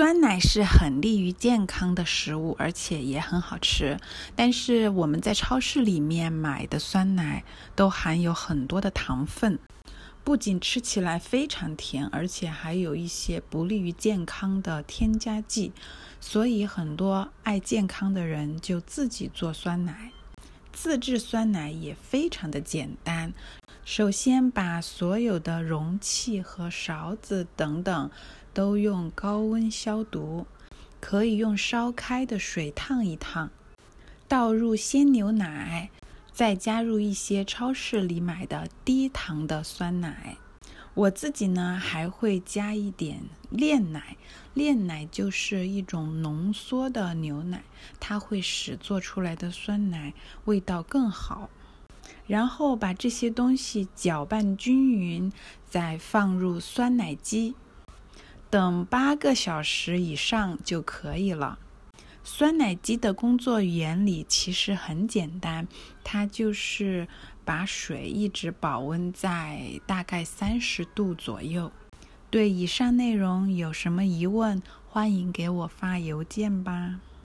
酸奶是很利于健康的食物，而且也很好吃。但是我们在超市里面买的酸奶都含有很多的糖分，不仅吃起来非常甜，而且还有一些不利于健康的添加剂。所以很多爱健康的人就自己做酸奶。自制酸奶也非常的简单。首先把所有的容器和勺子等等。都用高温消毒，可以用烧开的水烫一烫，倒入鲜牛奶，再加入一些超市里买的低糖的酸奶。我自己呢还会加一点炼奶，炼奶就是一种浓缩的牛奶，它会使做出来的酸奶味道更好。然后把这些东西搅拌均匀，再放入酸奶机。等八个小时以上就可以了。酸奶机的工作原理其实很简单，它就是把水一直保温在大概三十度左右。对以上内容有什么疑问，欢迎给我发邮件吧。